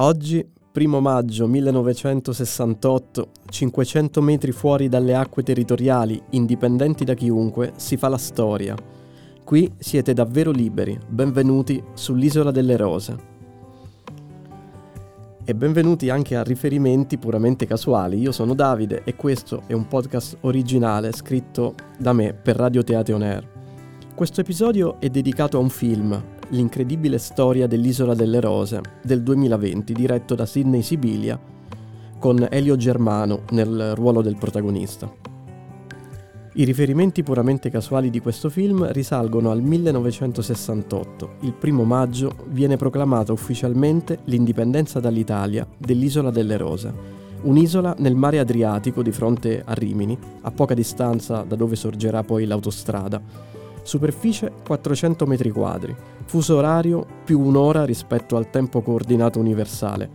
Oggi, primo maggio 1968, 500 metri fuori dalle acque territoriali, indipendenti da chiunque, si fa la storia. Qui siete davvero liberi, benvenuti sull'Isola delle Rose. E benvenuti anche a riferimenti puramente casuali. Io sono Davide e questo è un podcast originale scritto da me per Radio Teatro On Air. Questo episodio è dedicato a un film, L'incredibile storia dell'Isola delle Rose del 2020, diretto da Sidney Sibilia, con Elio Germano nel ruolo del protagonista. I riferimenti puramente casuali di questo film risalgono al 1968. Il primo maggio viene proclamata ufficialmente l'indipendenza dall'Italia dell'Isola delle Rose, un'isola nel mare Adriatico di fronte a Rimini, a poca distanza da dove sorgerà poi l'autostrada Superficie 400 metri quadri. Fuso orario più un'ora rispetto al tempo coordinato universale.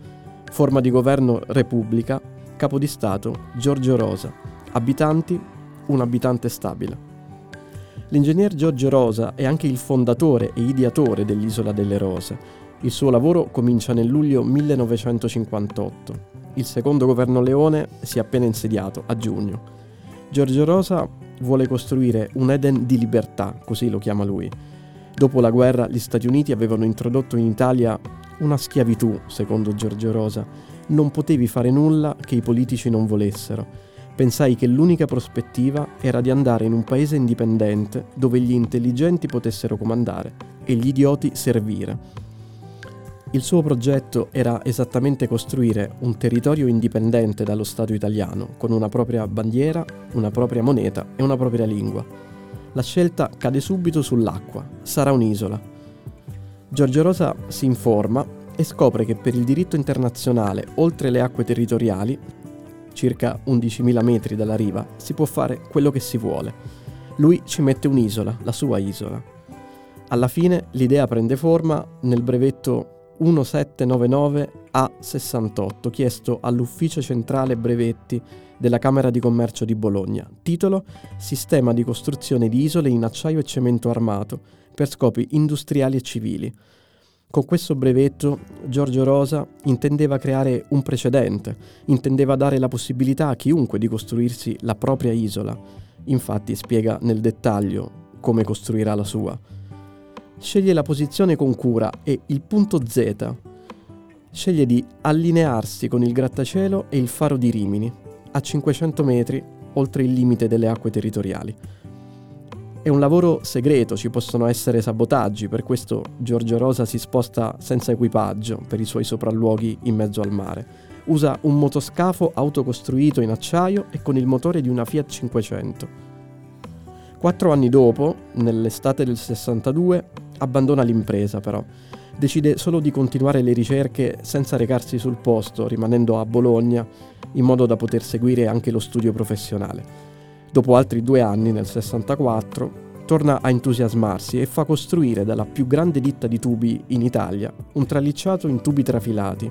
Forma di governo Repubblica. Capo di Stato Giorgio Rosa. Abitanti un abitante stabile. L'ingegner Giorgio Rosa è anche il fondatore e ideatore dell'Isola delle Rose. Il suo lavoro comincia nel luglio 1958. Il secondo governo Leone si è appena insediato, a giugno. Giorgio Rosa vuole costruire un Eden di libertà, così lo chiama lui. Dopo la guerra gli Stati Uniti avevano introdotto in Italia una schiavitù, secondo Giorgio Rosa. Non potevi fare nulla che i politici non volessero. Pensai che l'unica prospettiva era di andare in un paese indipendente dove gli intelligenti potessero comandare e gli idioti servire. Il suo progetto era esattamente costruire un territorio indipendente dallo Stato italiano, con una propria bandiera, una propria moneta e una propria lingua. La scelta cade subito sull'acqua, sarà un'isola. Giorgio Rosa si informa e scopre che per il diritto internazionale, oltre le acque territoriali, circa 11.000 metri dalla riva, si può fare quello che si vuole. Lui ci mette un'isola, la sua isola. Alla fine l'idea prende forma nel brevetto 1799A68 chiesto all'Ufficio Centrale Brevetti della Camera di Commercio di Bologna. Titolo Sistema di costruzione di isole in acciaio e cemento armato per scopi industriali e civili. Con questo brevetto Giorgio Rosa intendeva creare un precedente, intendeva dare la possibilità a chiunque di costruirsi la propria isola. Infatti spiega nel dettaglio come costruirà la sua sceglie la posizione con cura e il punto Z sceglie di allinearsi con il grattacielo e il faro di Rimini, a 500 metri oltre il limite delle acque territoriali. È un lavoro segreto, ci possono essere sabotaggi, per questo Giorgio Rosa si sposta senza equipaggio per i suoi sopralluoghi in mezzo al mare. Usa un motoscafo autocostruito in acciaio e con il motore di una Fiat 500. Quattro anni dopo, nell'estate del 62, abbandona l'impresa però. Decide solo di continuare le ricerche senza recarsi sul posto, rimanendo a Bologna, in modo da poter seguire anche lo studio professionale. Dopo altri due anni, nel 64, torna a entusiasmarsi e fa costruire dalla più grande ditta di tubi in Italia un tralicciato in tubi trafilati.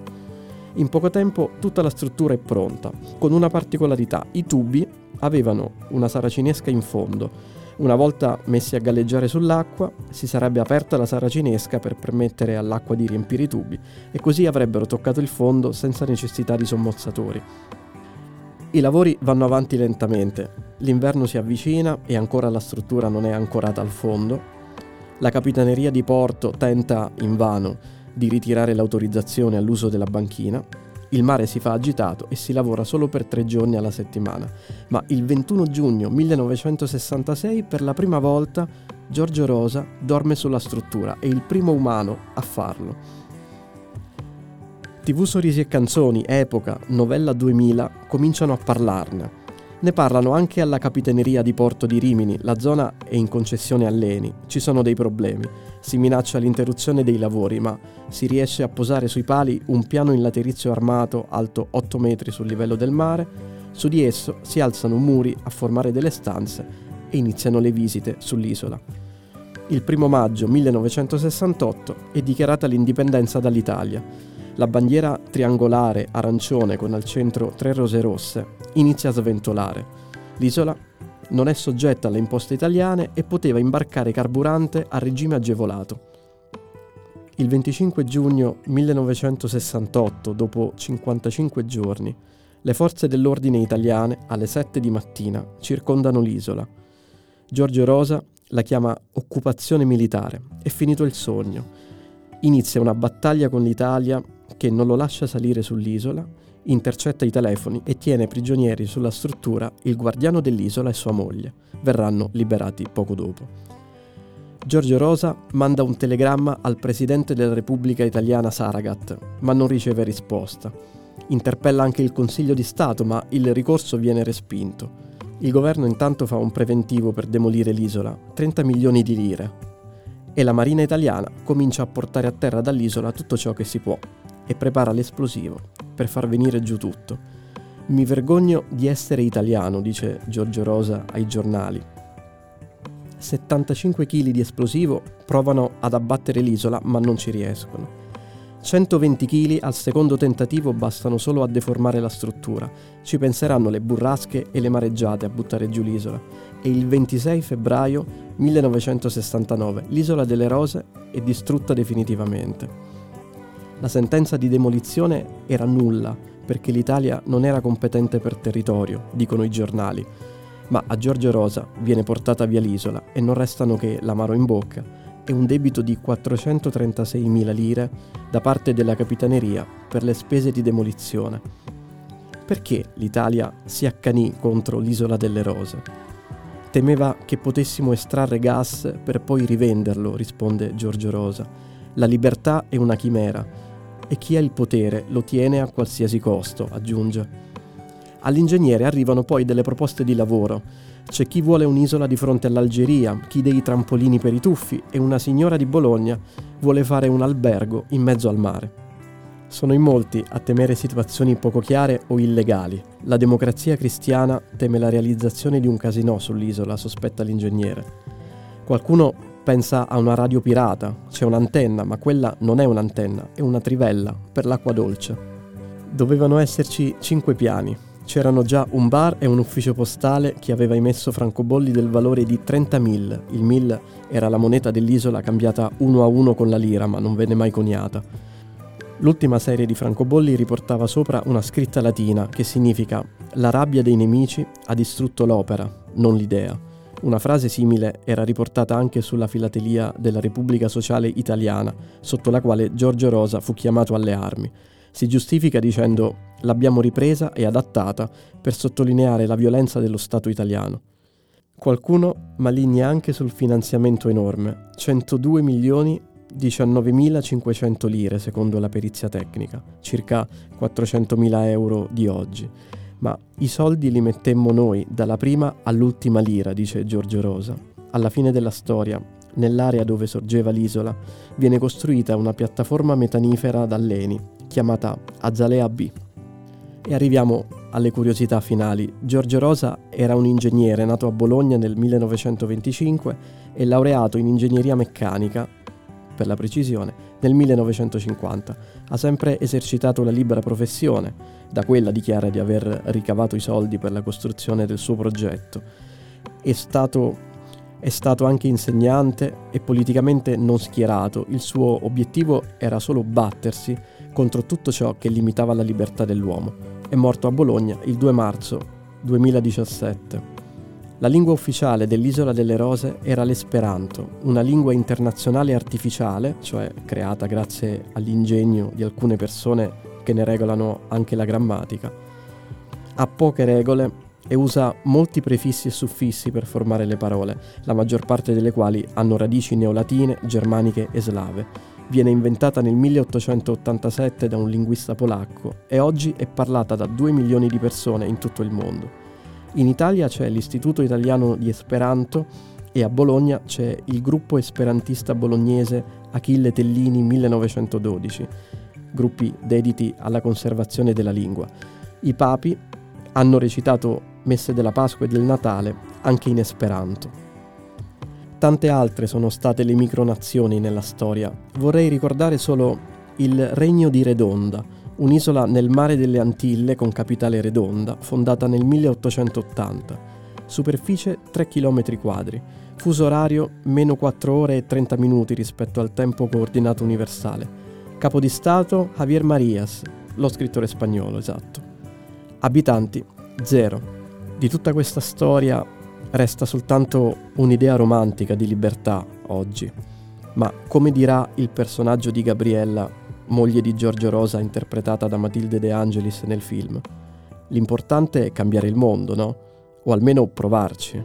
In poco tempo tutta la struttura è pronta, con una particolarità, i tubi avevano una saracinesca in fondo una volta messi a galleggiare sull'acqua, si sarebbe aperta la saracinesca per permettere all'acqua di riempire i tubi e così avrebbero toccato il fondo senza necessità di sommozzatori. I lavori vanno avanti lentamente, l'inverno si avvicina e ancora la struttura non è ancorata al fondo. La capitaneria di porto tenta invano di ritirare l'autorizzazione all'uso della banchina il mare si fa agitato e si lavora solo per tre giorni alla settimana, ma il 21 giugno 1966 per la prima volta Giorgio Rosa dorme sulla struttura, è il primo umano a farlo. TV Sorrisi e Canzoni, Epoca, Novella 2000 cominciano a parlarne. Ne parlano anche alla Capitaneria di Porto di Rimini, la zona è in concessione all'Eni, ci sono dei problemi. Si minaccia l'interruzione dei lavori, ma si riesce a posare sui pali un piano in laterizio armato alto 8 metri sul livello del mare. Su di esso si alzano muri a formare delle stanze e iniziano le visite sull'isola. Il primo maggio 1968 è dichiarata l'indipendenza dall'Italia la bandiera triangolare arancione con al centro tre rose rosse inizia a sventolare. L'isola non è soggetta alle imposte italiane e poteva imbarcare carburante a regime agevolato. Il 25 giugno 1968, dopo 55 giorni, le forze dell'ordine italiane alle 7 di mattina circondano l'isola. Giorgio Rosa la chiama occupazione militare. È finito il sogno. Inizia una battaglia con l'Italia che non lo lascia salire sull'isola, intercetta i telefoni e tiene prigionieri sulla struttura il guardiano dell'isola e sua moglie. Verranno liberati poco dopo. Giorgio Rosa manda un telegramma al presidente della Repubblica Italiana Saragat, ma non riceve risposta. Interpella anche il Consiglio di Stato, ma il ricorso viene respinto. Il governo intanto fa un preventivo per demolire l'isola, 30 milioni di lire. E la Marina italiana comincia a portare a terra dall'isola tutto ciò che si può e prepara l'esplosivo per far venire giù tutto. Mi vergogno di essere italiano, dice Giorgio Rosa ai giornali. 75 kg di esplosivo provano ad abbattere l'isola ma non ci riescono. 120 kg al secondo tentativo bastano solo a deformare la struttura. Ci penseranno le burrasche e le mareggiate a buttare giù l'isola. E il 26 febbraio 1969 l'isola delle Rose è distrutta definitivamente. La sentenza di demolizione era nulla perché l'Italia non era competente per territorio, dicono i giornali. Ma a Giorgio Rosa viene portata via l'isola e non restano che l'amaro in bocca e un debito di 436.000 lire da parte della Capitaneria per le spese di demolizione. Perché l'Italia si accanì contro l'isola delle rose? Temeva che potessimo estrarre gas per poi rivenderlo, risponde Giorgio Rosa. La libertà è una chimera e chi ha il potere lo tiene a qualsiasi costo, aggiunge. All'ingegnere arrivano poi delle proposte di lavoro c'è chi vuole un'isola di fronte all'Algeria, chi dei trampolini per i tuffi e una signora di Bologna vuole fare un albergo in mezzo al mare. Sono in molti a temere situazioni poco chiare o illegali. La democrazia cristiana teme la realizzazione di un casino sull'isola, sospetta l'ingegnere. Qualcuno pensa a una radio pirata, c'è un'antenna, ma quella non è un'antenna, è una trivella per l'acqua dolce. Dovevano esserci cinque piani, c'erano già un bar e un ufficio postale che aveva emesso francobolli del valore di 30.000. Il mil era la moneta dell'isola cambiata uno a uno con la lira, ma non venne mai coniata. L'ultima serie di francobolli riportava sopra una scritta latina che significa La rabbia dei nemici ha distrutto l'opera, non l'idea. Una frase simile era riportata anche sulla filatelia della Repubblica Sociale Italiana, sotto la quale Giorgio Rosa fu chiamato alle armi. Si giustifica dicendo l'abbiamo ripresa e adattata per sottolineare la violenza dello Stato italiano. Qualcuno maligna anche sul finanziamento enorme, 102 milioni 19.500 lire secondo la perizia tecnica, circa 400.000 euro di oggi. Ma i soldi li mettemmo noi dalla prima all'ultima lira, dice Giorgio Rosa. Alla fine della storia, nell'area dove sorgeva l'isola, viene costruita una piattaforma metanifera dall'Eni, chiamata Azalea B. E arriviamo alle curiosità finali. Giorgio Rosa era un ingegnere nato a Bologna nel 1925 e laureato in ingegneria meccanica, per la precisione, nel 1950. Ha sempre esercitato la libera professione, da quella dichiara di aver ricavato i soldi per la costruzione del suo progetto. È stato è stato anche insegnante e politicamente non schierato. Il suo obiettivo era solo battersi contro tutto ciò che limitava la libertà dell'uomo è morto a Bologna il 2 marzo 2017. La lingua ufficiale dell'Isola delle Rose era l'esperanto, una lingua internazionale artificiale, cioè creata grazie all'ingegno di alcune persone che ne regolano anche la grammatica. Ha poche regole e usa molti prefissi e suffissi per formare le parole, la maggior parte delle quali hanno radici neolatine, germaniche e slave viene inventata nel 1887 da un linguista polacco e oggi è parlata da 2 milioni di persone in tutto il mondo. In Italia c'è l'Istituto Italiano di Esperanto e a Bologna c'è il gruppo esperantista bolognese Achille Tellini 1912, gruppi dediti alla conservazione della lingua. I papi hanno recitato messe della Pasqua e del Natale anche in esperanto. Tante altre sono state le micronazioni nella storia. Vorrei ricordare solo il Regno di Redonda, un'isola nel mare delle Antille con capitale Redonda, fondata nel 1880. Superficie 3 km quadri. Fuso orario meno 4 ore e 30 minuti rispetto al tempo coordinato universale. Capo di Stato Javier Marias, lo scrittore spagnolo, esatto. Abitanti zero. Di tutta questa storia resta soltanto un'idea romantica di libertà oggi. Ma come dirà il personaggio di Gabriella, moglie di Giorgio Rosa interpretata da Matilde De Angelis nel film? L'importante è cambiare il mondo, no? O almeno provarci.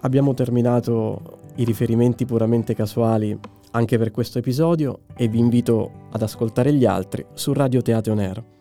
Abbiamo terminato i riferimenti puramente casuali anche per questo episodio e vi invito ad ascoltare gli altri su Radio Teatro Nero.